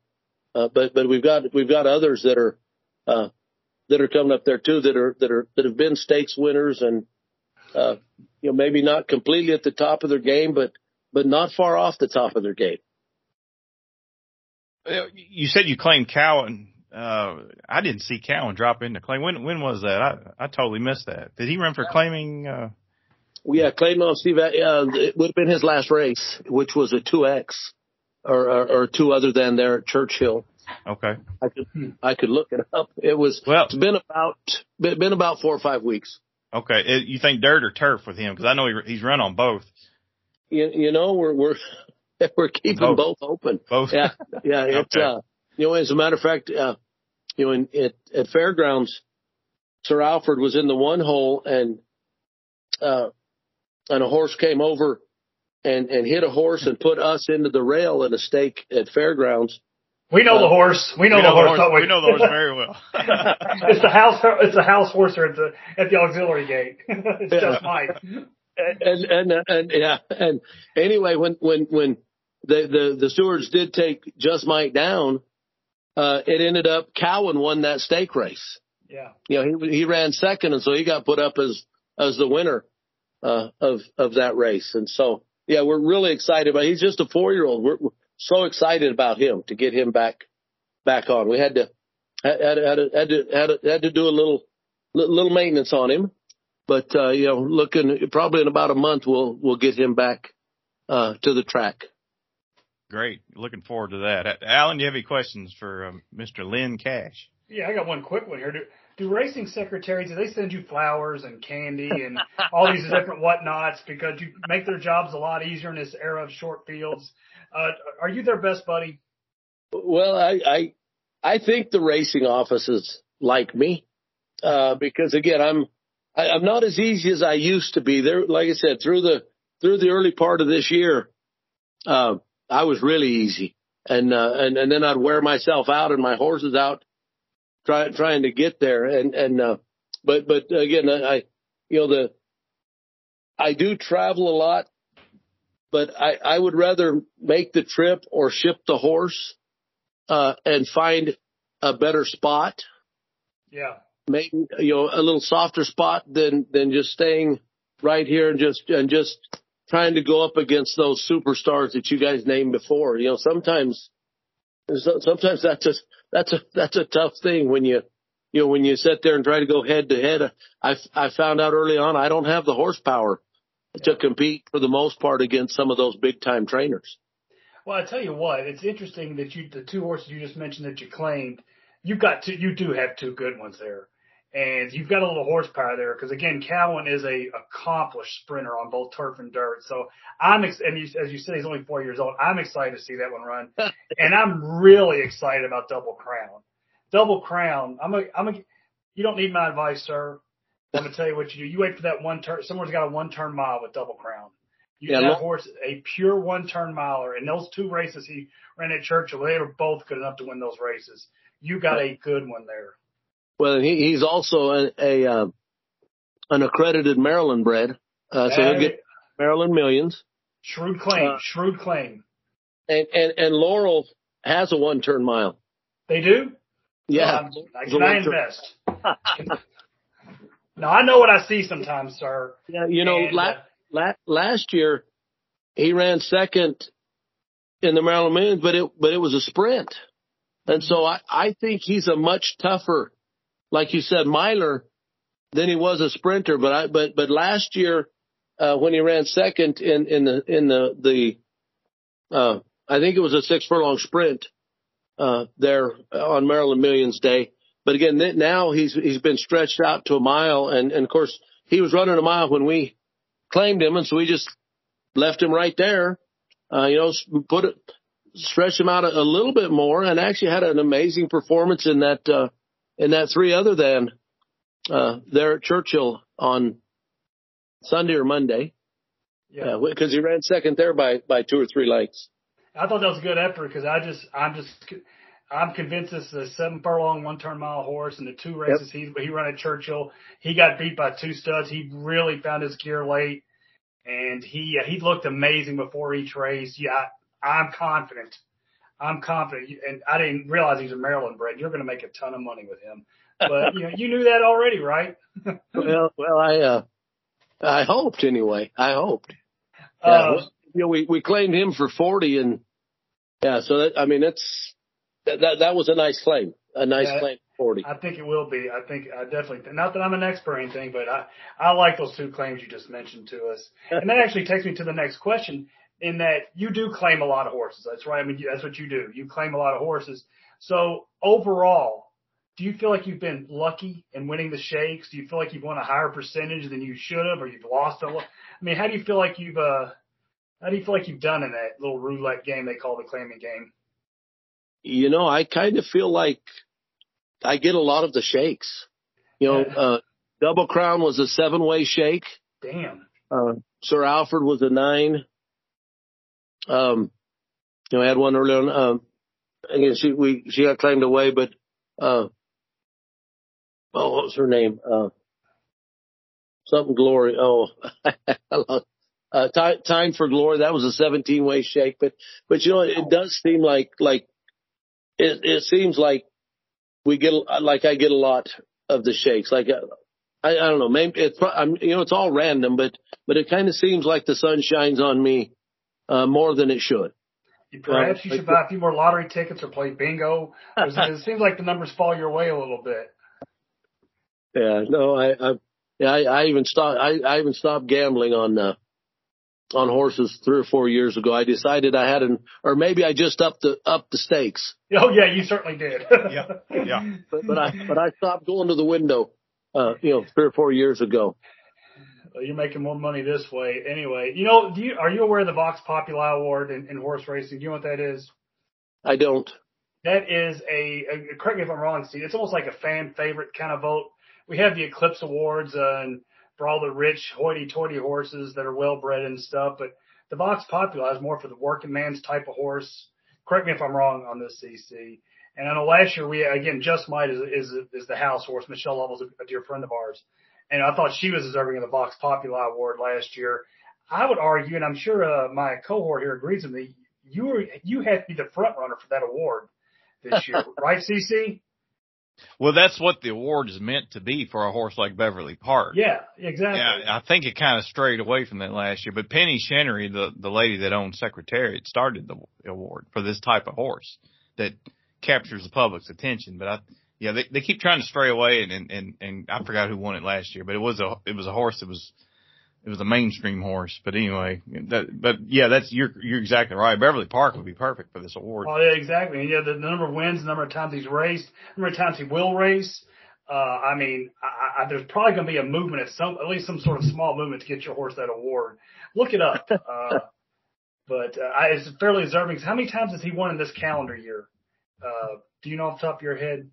uh, but but we've got we've got others that are uh, that are coming up there too that are that are that have been stakes winners and uh, you know maybe not completely at the top of their game, but but not far off the top of their game. Uh, You said you claimed Cowan. Uh, I didn't see Cowan drop into claim. When when was that? I I totally missed that. Did he run for claiming? Uh, We yeah, claimed on Steve. Uh, it would have been his last race, which was a two X or, or or two other than there at Churchill. okay. I could I could look it up. It was Well- it's been about been about four or five weeks. Okay. Uh, You think dirt or turf with him? Because I know he, he's run on both. You, you know we're we're [LAUGHS] we're keeping Both. both open. Both. yeah, yeah. [LAUGHS] It's Okay. uh, you know, as a matter of fact, uh, you know, in at, at fairgrounds, Sir Alfred was in the one hole and uh, and a horse came over and and hit a horse and put us into the rail in a stake at fairgrounds. We know Uh, the horse. We know, we the horse. the don't horse. We know the horse very well. [LAUGHS] it's the house. It's the house horse there at the at the auxiliary gate. [LAUGHS] it's Yeah. Just Might. and and and yeah and anyway when when when the the the stewards did take Just Might down uh it ended up Cowan won that stake race Yeah. you know he he ran second and so he got put up as as the winner uh of of that race and so yeah we're really excited about he's just a 4 year old we're, we're so excited about him to get him back back on we had to had had had to had to, had to, had to do a little little maintenance on him but uh, you know, looking probably in about a month, we'll we'll get him back uh, to the track. Great. Looking forward to that. Uh, Alan, do you have any questions for um, Mr. Lynn Cash? Yeah, I got one quick one here. Do, racing secretaries do they send you flowers and candy and all these different whatnots because you make their jobs a lot easier in this era of short fields? Uh, are you their best buddy? Well, I I, I think the racing offices like me uh, because again, I'm I, I'm not as easy as I used to be. There, like I said, through the through the early part of this year, uh, I was really easy. And, uh, and, and then I'd wear myself out and my horses out trying, trying to get there. And, and, uh, but, but again, I, you know, the, I do travel a lot, but I, I would rather make the trip or ship the horse, uh, and find a better spot, Yeah. maybe, you know, a little softer spot than, than just staying right here and just, and just trying to go up against those superstars that you guys named before. You know, sometimes, sometimes that's a, that's a, that's a tough thing when you, you know, when you sit there and try to go head to head. I, I found out early on I don't have the horsepower to compete for the most part against some of those big time trainers. Well, I tell you what, it's interesting that you the two horses you just mentioned that you claimed, you've got two, you do have two good ones there, and you've got a little horsepower there because again, Cowan is a accomplished sprinter on both turf and dirt. So I'm ex- and you, as you said, he's only four years old. I'm excited to see that one run, [LAUGHS] and I'm really excited about Double Crown. Double Crown. I'm a I'm a. You don't need my advice, sir. I'm gonna tell you what you do. You wait for that one turn. Someone's got a one turn mile with Double Crown. You Yeah, that horse a pure one turn miler, and those two races he ran at Churchill, they were both good enough to win those races. You got a good one there. Well, he, he's also a, a uh, an accredited Maryland bred, uh, so he'll get Maryland millions. shrewd claim, uh, shrewd claim. And and and Laurel has a one turn mile. They do. Yeah, Um, I, can I invest? now I know what I see sometimes, sir. yeah. You know, And, la- la- last year he ran second in the Maryland millions, but it but it was a sprint, and so I I think he's a much tougher, like you said, miler than he was a sprinter. But I but but last year uh, when he ran second in in the in the the uh, I think it was a six furlong sprint uh, there on Maryland Millions Day. But again, now he's he's been stretched out to a mile, and and of course he was running a mile when we claimed him, and so we just left him right there. Uh, you know, put it, stretch him out a, a little bit more, and actually had an amazing performance in that uh, in that three other than uh, there at Churchill on Sunday or Monday, yeah. because he ran second there by by two or three lengths. I thought that was a good effort because I just, I'm just, I'm convinced this is a seven furlong, one turn mile horse. And the two races he he ran at Churchill, he got beat by two studs. He really found his gear late, and he he looked amazing before each race. Yeah, I, I'm confident. I'm confident, and I didn't realize he's a Maryland bred. You're going to make a ton of money with him, but you know you knew that already, right? [LAUGHS] well, well, I uh, I hoped anyway. I hoped. Yeah, Uh, you know, we we claimed him for forty, and yeah, so that, I mean, it's that, that that was a nice claim, a nice Yeah. claim for forty. I think it will be. I think I definitely not that I'm an expert or anything, but I I like those two claims you just mentioned to us, [LAUGHS] and that actually takes me to the next question. In that you do claim a lot of horses. That's right. I mean, that's what you do. You claim a lot of horses. So overall, do you feel like you've been lucky in winning the shakes? Do you feel like you've won a higher percentage than you should have, or you've lost a lot? I mean, how do you feel like you've uh, how do you feel like you've done in that little roulette game they call the claiming game? You know, I kind of feel like I get a lot of the shakes. You know, Yeah. uh, Double Crown was a seven way shake. Damn. Uh, Sir Alfred was a nine. Um, you know, I had one early on. Um, again, she we she got claimed away, but uh, oh, what was her name? Uh, something Glory. Oh, [LAUGHS] uh, time time for glory. That was a 17 way shake, but but you know, it does seem like like it it seems like we get like I get a lot of the shakes. Like uh, I I don't know, maybe it's I'm you know it's all random, but but it kind of seems like the sun shines on me uh, more than it should. Perhaps you should buy a few more lottery tickets or play bingo. it seems like the numbers fall your way a little bit. Yeah, no, I, I, yeah, I, I even stopped, I, I even stopped gambling on, uh, on horses three or four years ago. I decided I had an, or maybe I just upped the, upped the stakes, [LAUGHS] Oh yeah, you certainly did. [LAUGHS] Yeah, yeah. but, but I, but I stopped going to the window, uh, you know, three or four years ago. You're making more money this way anyway. You know, do you are you aware of the Vox Populi Award in, in horse racing? Do you know what that is? I don't. That is a, a correct me if I'm wrong, Steve. It's almost like a fan favorite kind of vote. We have the Eclipse Awards uh, and for all the rich hoity-toity horses that are well bred and stuff, but the Vox Populi is more for the working man's type of horse. Correct me if I'm wrong on this, CC. And I know last year we again Just Might is is is the house horse. Michelle Lovell's a, a dear friend of ours, and I thought she was deserving of the Vox Populi award last year. I would argue, and I'm sure uh, my cohort here agrees with me. You were you had to be the front runner for that award this year, [LAUGHS] right, CC? Well, that's what the award is meant to be for a horse like Beverly Park. Yeah, exactly. Yeah, I think it kind of strayed away from that last year. But Penny Chenery, the the lady that owns Secretariat, started the award for this type of horse that captures the public's attention. But I, yeah, they they keep trying to stray away, and and and, and I forgot who won it last year. But it was a it was a horse that was it was a mainstream horse. But anyway, that, but yeah, that's you're you're exactly right. Beverly Park would be perfect for this award. Oh yeah, exactly. And yeah, the, the number of wins, the number of times he's raced, the number of times he will race. Uh, I mean, I, I, there's probably going to be a movement at some, at least some sort of small movement to get your horse that award. Look it up. [LAUGHS] Uh, but uh, I, it's fairly deserving. How many times has he won in this calendar year? Uh, do you know off the top of your head?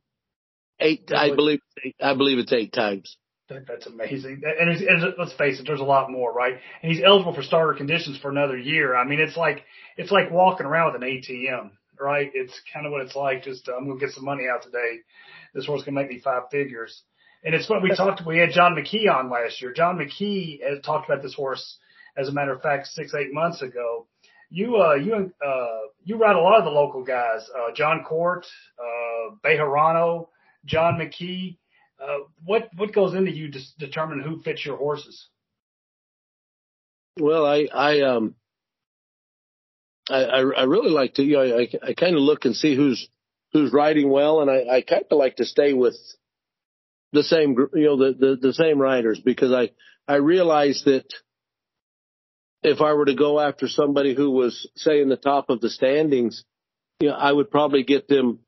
Eight, I believe. I believe it's eight times. That's amazing. And, it's, and let's face it, there's a lot more, right? And he's eligible for starter conditions for another year. I mean, it's like it's like walking around with an ATM, right? It's kind of what it's like. Just uh, I'm gonna get some money out today. This horse can make me five figures. And it's what we talked. We had John McKee on last year. John McKee has talked about this horse, as a matter of fact, six eight months ago. You uh you uh you ride a lot of the local guys. Uh, Jon Court, uh, Bejarano, John McKee uh, what what goes into you to determine who fits your horses? Well, I I um I I really like to you know I I kind of look and see who's who's riding well, and I I kind of like to stay with the same you know the the, the same riders because I I realize that if I were to go after somebody who was say in the top of the standings, you know I would probably get them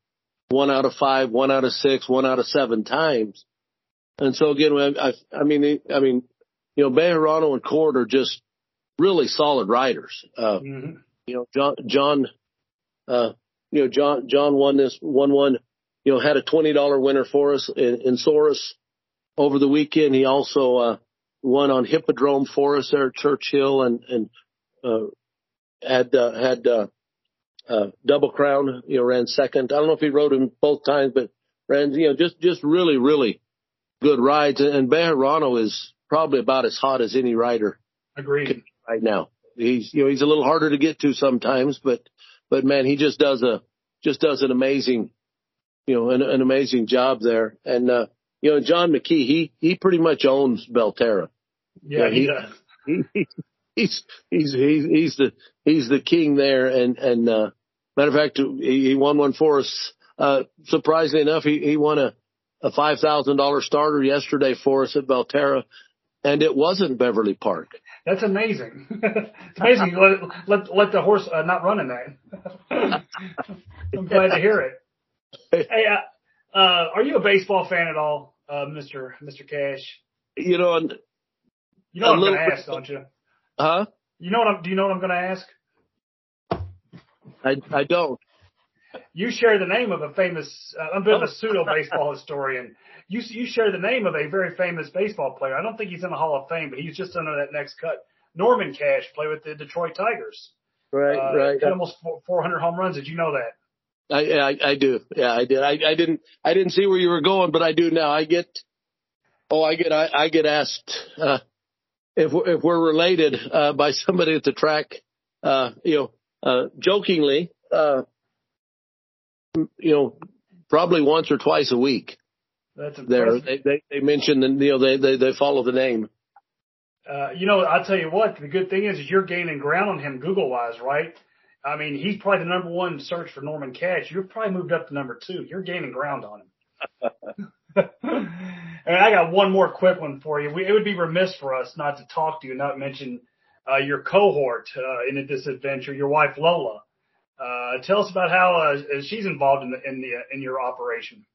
one out of five, one out of six, one out of seven times. And so again, I, I mean, I mean, you know, Bejarano and Court are just really solid riders. Uh, mm-hmm. you know, John, John, uh, you know, John, John won this, won one, you know, had a $20 winner for us in, in Souris over the weekend. He also, uh, won on Hippodrome for us there at Churchill and, and, uh, had, uh, had, uh, uh, Double Crown, you know, ran second. I don't know if he rode him both times, but ran, you know, just, just really, really good rides. And Bejarano is probably about as hot as any rider. Agreed. Right now. He's, you know, he's a little harder to get to sometimes, but, but man, he just does a, just does an amazing, you know, an, an amazing job there. And, uh, you know, John McKee, he, he pretty much owns Belterra. Yeah, he, he does. He, he's, he's, he's, the, he's the king there. And, and, uh, matter of fact, he, he won one for us. Uh, surprisingly enough, he, he won a, a five thousand dollar starter yesterday for us at Belterra, and it wasn't Beverly Park. That's amazing. it's [LAUGHS] amazing. let, let let the horse uh, not run in that. [LAUGHS] I'm glad to hear it. Hey, uh, uh, are you a baseball fan at all, uh, Mister Mister Cash? You know, you know I'm going to ask, don't you? Huh? You know what I'm? Do you know what I'm going to ask? I I don't you share the name of a famous, uh, I'm a bit of a [LAUGHS] pseudo baseball historian. You, you share the name of a very famous baseball player. I don't think he's in the Hall of Fame, but he's just under that next cut. Norman Cash played with the Detroit Tigers. Right, uh, right. almost 400 home runs. Did you know that? I, I, I do. Yeah, I did. I, I didn't, I didn't see where you were going, but I do now. I get, oh, I get, I, I get asked, uh, if we're, if we're related, uh, by somebody at the track, uh, you know, uh, jokingly, uh, you know, probably once or twice a week. That's impressive. There, they, they, they mention the, you know, they, they, they follow the name. Uh, you know, I'll tell you what, the good thing is, is you're gaining ground on him Google wise, right? I mean, he's probably the number one search for Norman Cash. You've probably moved up to number two. You're gaining ground on him. [LAUGHS] and I got one more quick one for you. We, it would be remiss for us not to talk to you, not mention uh, your cohort uh, in this adventure, your wife Lola. Uh, tell us about how uh, she's involved in the in the in your operation.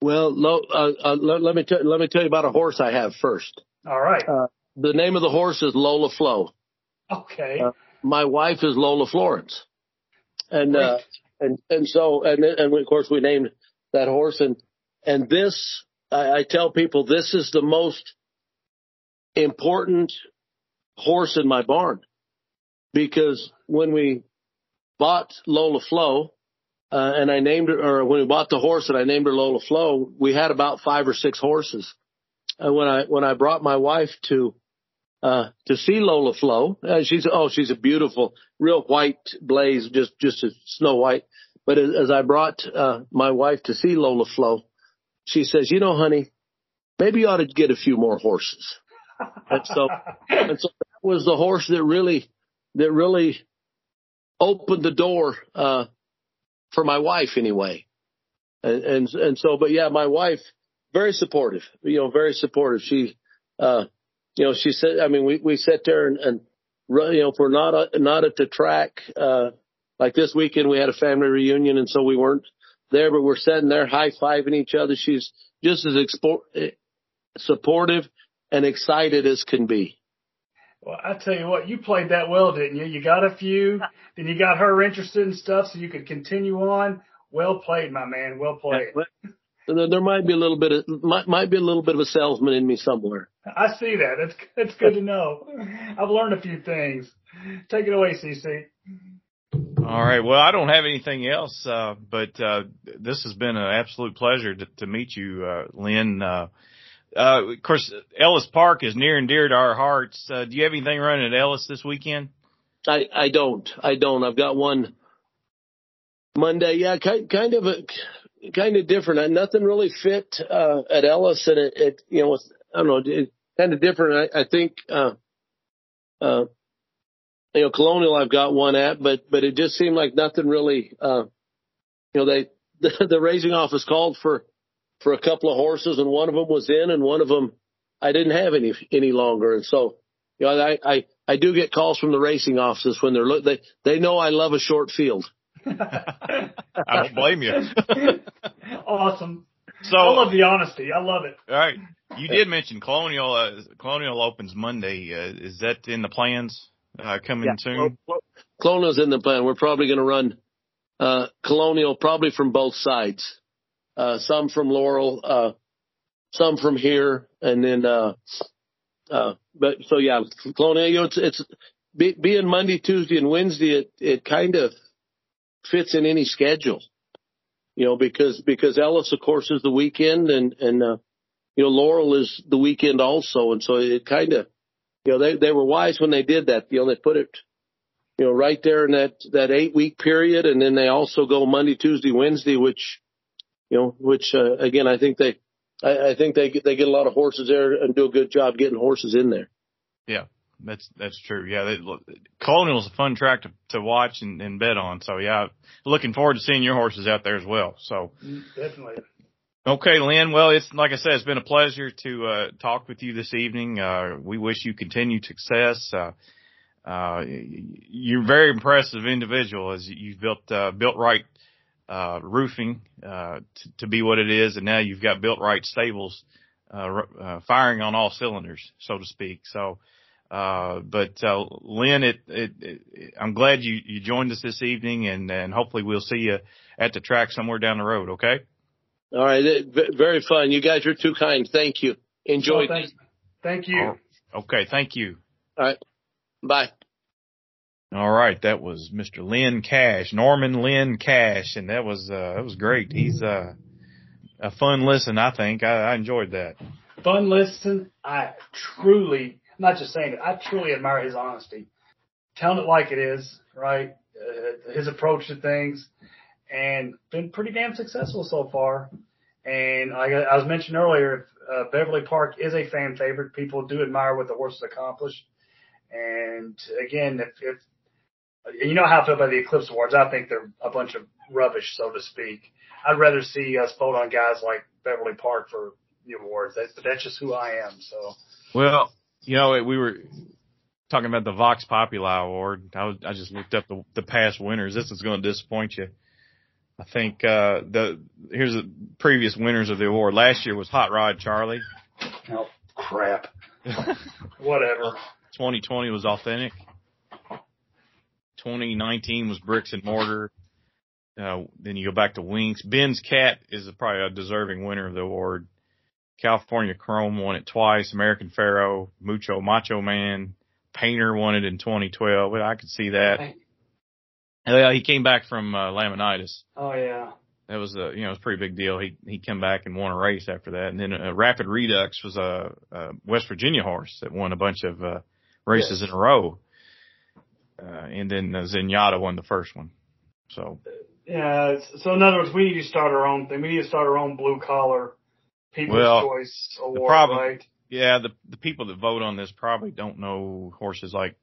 Well, lo, uh, uh, let, let, me t- let me tell you about a horse I have first. All right. Uh, the name of the horse is Lola Flo. Okay. My wife is Lola Florence, and uh, and and so and and of course we named that horse and and this I, I tell people this is the most important horse in my barn because when we bought Lola Flo, uh, and I named her, or when we bought the horse and I named her Lola Flo, we had about five or six horses. And when I, when I brought my wife to, uh, to see Lola Flo, uh, she's, oh, she's a beautiful, real white blaze, just, just a snow white. But as, as I brought, uh, my wife to see Lola Flo, she says, you know, honey, maybe you ought to get a few more horses. And so, [LAUGHS] and so that was the horse that really, that really opened the door, uh, for my wife anyway. And, and, and so, but yeah, my wife, very supportive, you know, very supportive. She, uh, you know, she said, I mean, we, we sat there and, and, you know, if we're not, uh, not at the track, uh, like this weekend we had a family reunion and so we weren't there, but we're sitting there high fiving each other. She's just as expo- supportive and excited as can be. Well, I tell you what, you played that well, didn't you? You got a few, then you got her interested in stuff so you could continue on. Well played, my man. Well played. Yeah, there might be a little bit of might, might be a little bit of a salesman in me somewhere. I see that. That's that's good to know. I've learned a few things. Take it away, CC. All right. Well, I don't have anything else, uh, but uh, this has been an absolute pleasure to, to meet you, uh, Lynn. Uh, uh, of course, Ellis Park is near and dear to our hearts. Uh, do you have anything running at Ellis this weekend? I, I don't. I don't. I've got one Monday. Yeah, kind, kind of a, kind of different. I, Nothing really fit, uh, at Ellis and it, it you know, I don't know, it, kind of different. I, I think, uh, uh, you know, Colonial I've got one at, but, but it just seemed like nothing really, uh, you know, they, [LAUGHS] the, the racing office called for, for a couple of horses and one of them was in and one of them I didn't have any, any longer. And so, you know, I, I, I do get calls from the racing offices when they're, they, they know I love a short field. [LAUGHS] I don't blame you. [LAUGHS] awesome. So I love the honesty. I love it. All right. You did mention Colonial, uh, Colonial opens Monday. Uh, is that in the plans, uh, coming Yeah. soon? Colonial's in the plan. We're probably going to run, uh, Colonial probably from both sides. Uh, some from Laurel, uh, some from here and then, uh, uh, but so yeah, Colonial, you know, it's, it's be, being Monday, Tuesday and Wednesday, it, it kind of fits in any schedule, you know, because, because Ellis, of course, is the weekend and, and, uh, you know, Laurel is the weekend also. And so it kind of, you know, they, they were wise when they did that. You know, they put it, you know, right there in that, that eight week period. And then they also go Monday, Tuesday, Wednesday, which, you know, which, uh, again, I think they, I, I think they get, they get a lot of horses there and do a good job getting horses in there. Yeah, that's that's true. Yeah, they, Colonial's a fun track to to watch and, and bet on. So yeah, looking forward to seeing your horses out there as well. So Definitely. Okay, Lynn. Well, it's like I said, it's been a pleasure to uh, talk with you this evening. Uh, we wish you continued success. Uh, uh, you're a very impressive individual as you've built uh, built right uh, roofing uh, to, to be what it is, and now you've got built right stables firing on all cylinders, so to speak. So, uh, but uh, Lynn, it, it, it, I'm glad you, you joined us this evening, and, and hopefully we'll see you at the track somewhere down the road. Okay. All right. Very fun. You guys are too kind. Thank you. Enjoy. Well, thank, thank you. Okay. Thank you. All right. Bye. All right, that was Mr. Lynn Cash, Norman Lynn Cash, and that was uh, that was great. He's uh, a fun listen, I think. I, I enjoyed that. Fun listen. I truly, I'm not just saying it, I truly admire his honesty. Telling it like it is, right? Uh, his approach to things and been pretty damn successful so far. And like I was mentioned earlier, uh, Beverly Park is a fan favorite. People do admire what the horses accomplished. And again, if, if you know how I feel about the Eclipse Awards, I think they're a bunch of rubbish, so to speak. I'd rather see us vote on guys like Beverly Park for the awards. That's, that's just who I am. So Well, you know, we were talking about the Vox Populi Award. I, was, I just looked up the, the past winners. This is going to disappoint you. I think uh, the here's the previous winners of the award. Last year was Hot Rod Charlie. oh, crap. [LAUGHS] Whatever. 2020 was Authentic. 2019 was Bricks and Mortar. Uh, then you go back to Winks. Ben's Cat is probably a deserving winner of the award. California Chrome won it twice. American Pharoah, Mucho Macho Man, Paynter won it in 2012, but I could see that. Yeah, he came back from uh, laminitis. Oh yeah. That was a you know it was a pretty big deal. He he came back and won a race after that, and then uh, Rapid Redux was a, a West Virginia horse that won a bunch of uh, races Yes. in a row, uh, and then uh, Zenyatta won the first one. So Yeah. So in other words, we need to start our own thing. We need to start our own blue collar People's Well, Choice Award, the problem- right? yeah, the the people that vote on this probably don't know horses like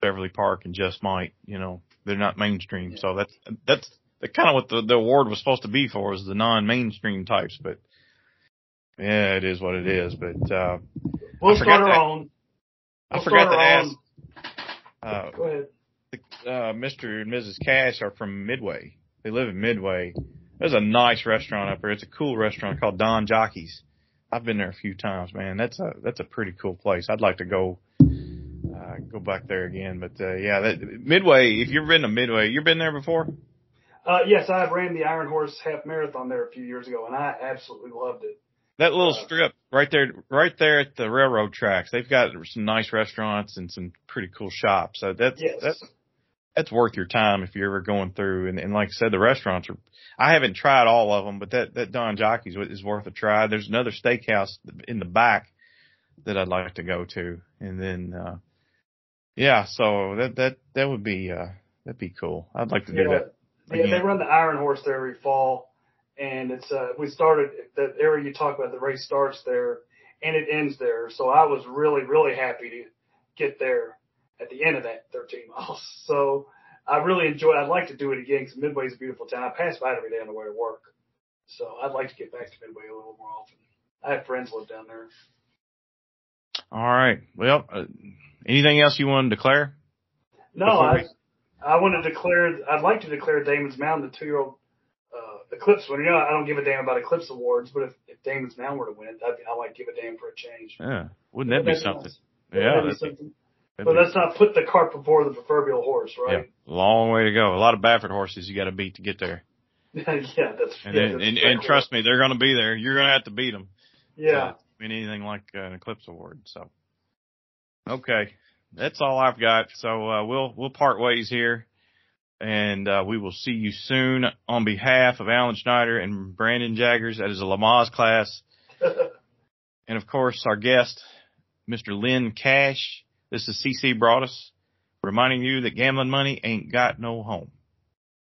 Beverly Park and Just Might. You know, they're not mainstream, so that's that's the kind of what the the award was supposed to be for is the non-mainstream types. But yeah, it is what it is. But uh, We'll I forgot start our own. I forgot to ask. Uh, Go ahead. uh, Mr. and Mrs. Cash are from Midway. They live in Midway. There's a nice restaurant up there. It's a cool restaurant called Don Jockey's. I've been there a few times, man. That's a that's a pretty cool place. I'd like to go uh, go back there again. But uh, yeah, that, Midway. If you've been to Midway, you've been there before. Uh, yes, I ran the Iron Horse half marathon there a few years ago, and I absolutely loved it. That little Uh, strip right there, right there at the railroad tracks. They've got some nice restaurants and some pretty cool shops. So that's Yes. that's that's worth your time if you're ever going through. And, and like I said, the restaurants are. I haven't tried all of them, but that that Don Jockey's is worth a try. There's another steakhouse in the back that I'd like to go to, and then uh yeah, so that that that would be uh that'd be cool. I'd like to do Yeah. that. Yeah, they run the Iron Horse there every fall, and it's uh we started that area you talk about. The race starts there and it ends there. So I was really really happy to get there at the end of that 13 [LAUGHS] miles. So I really enjoy. I'd like to do it again because Midway's a beautiful town. I pass by it every day on the way to work, so I'd like to get back to Midway a little more often. I have friends live down there. All right. Well, uh, anything else you want to declare? No, I we- I want to declare. I'd like to declare Damon's Mound the two year old uh, Eclipse winner. You know, I don't give a damn about Eclipse awards, but if, if Damon's Mound were to win it, I'd, be- I might give a damn for a change. Yeah, wouldn't that be That'd something? nice. Yeah, That'd that'd be- But let's not put the cart before the proverbial horse, right? Yeah, long way to go. A lot of Baffert horses you got to beat to get there. [LAUGHS] Yeah, that's And yeah, then, that's and, and trust me, they're going to be there. You're going to have to beat them. Yeah. in anything like an Eclipse Award. So, okay, that's all I've got. So uh, we'll we'll part ways here, and uh, we will see you soon. On behalf of Alan Schneider and Brandon Jaggers, that is a Lamaze class, [LAUGHS] and of course our guest, Mr. Lynn Cash. This is CC Broaddus, reminding you that gambling money ain't got no home.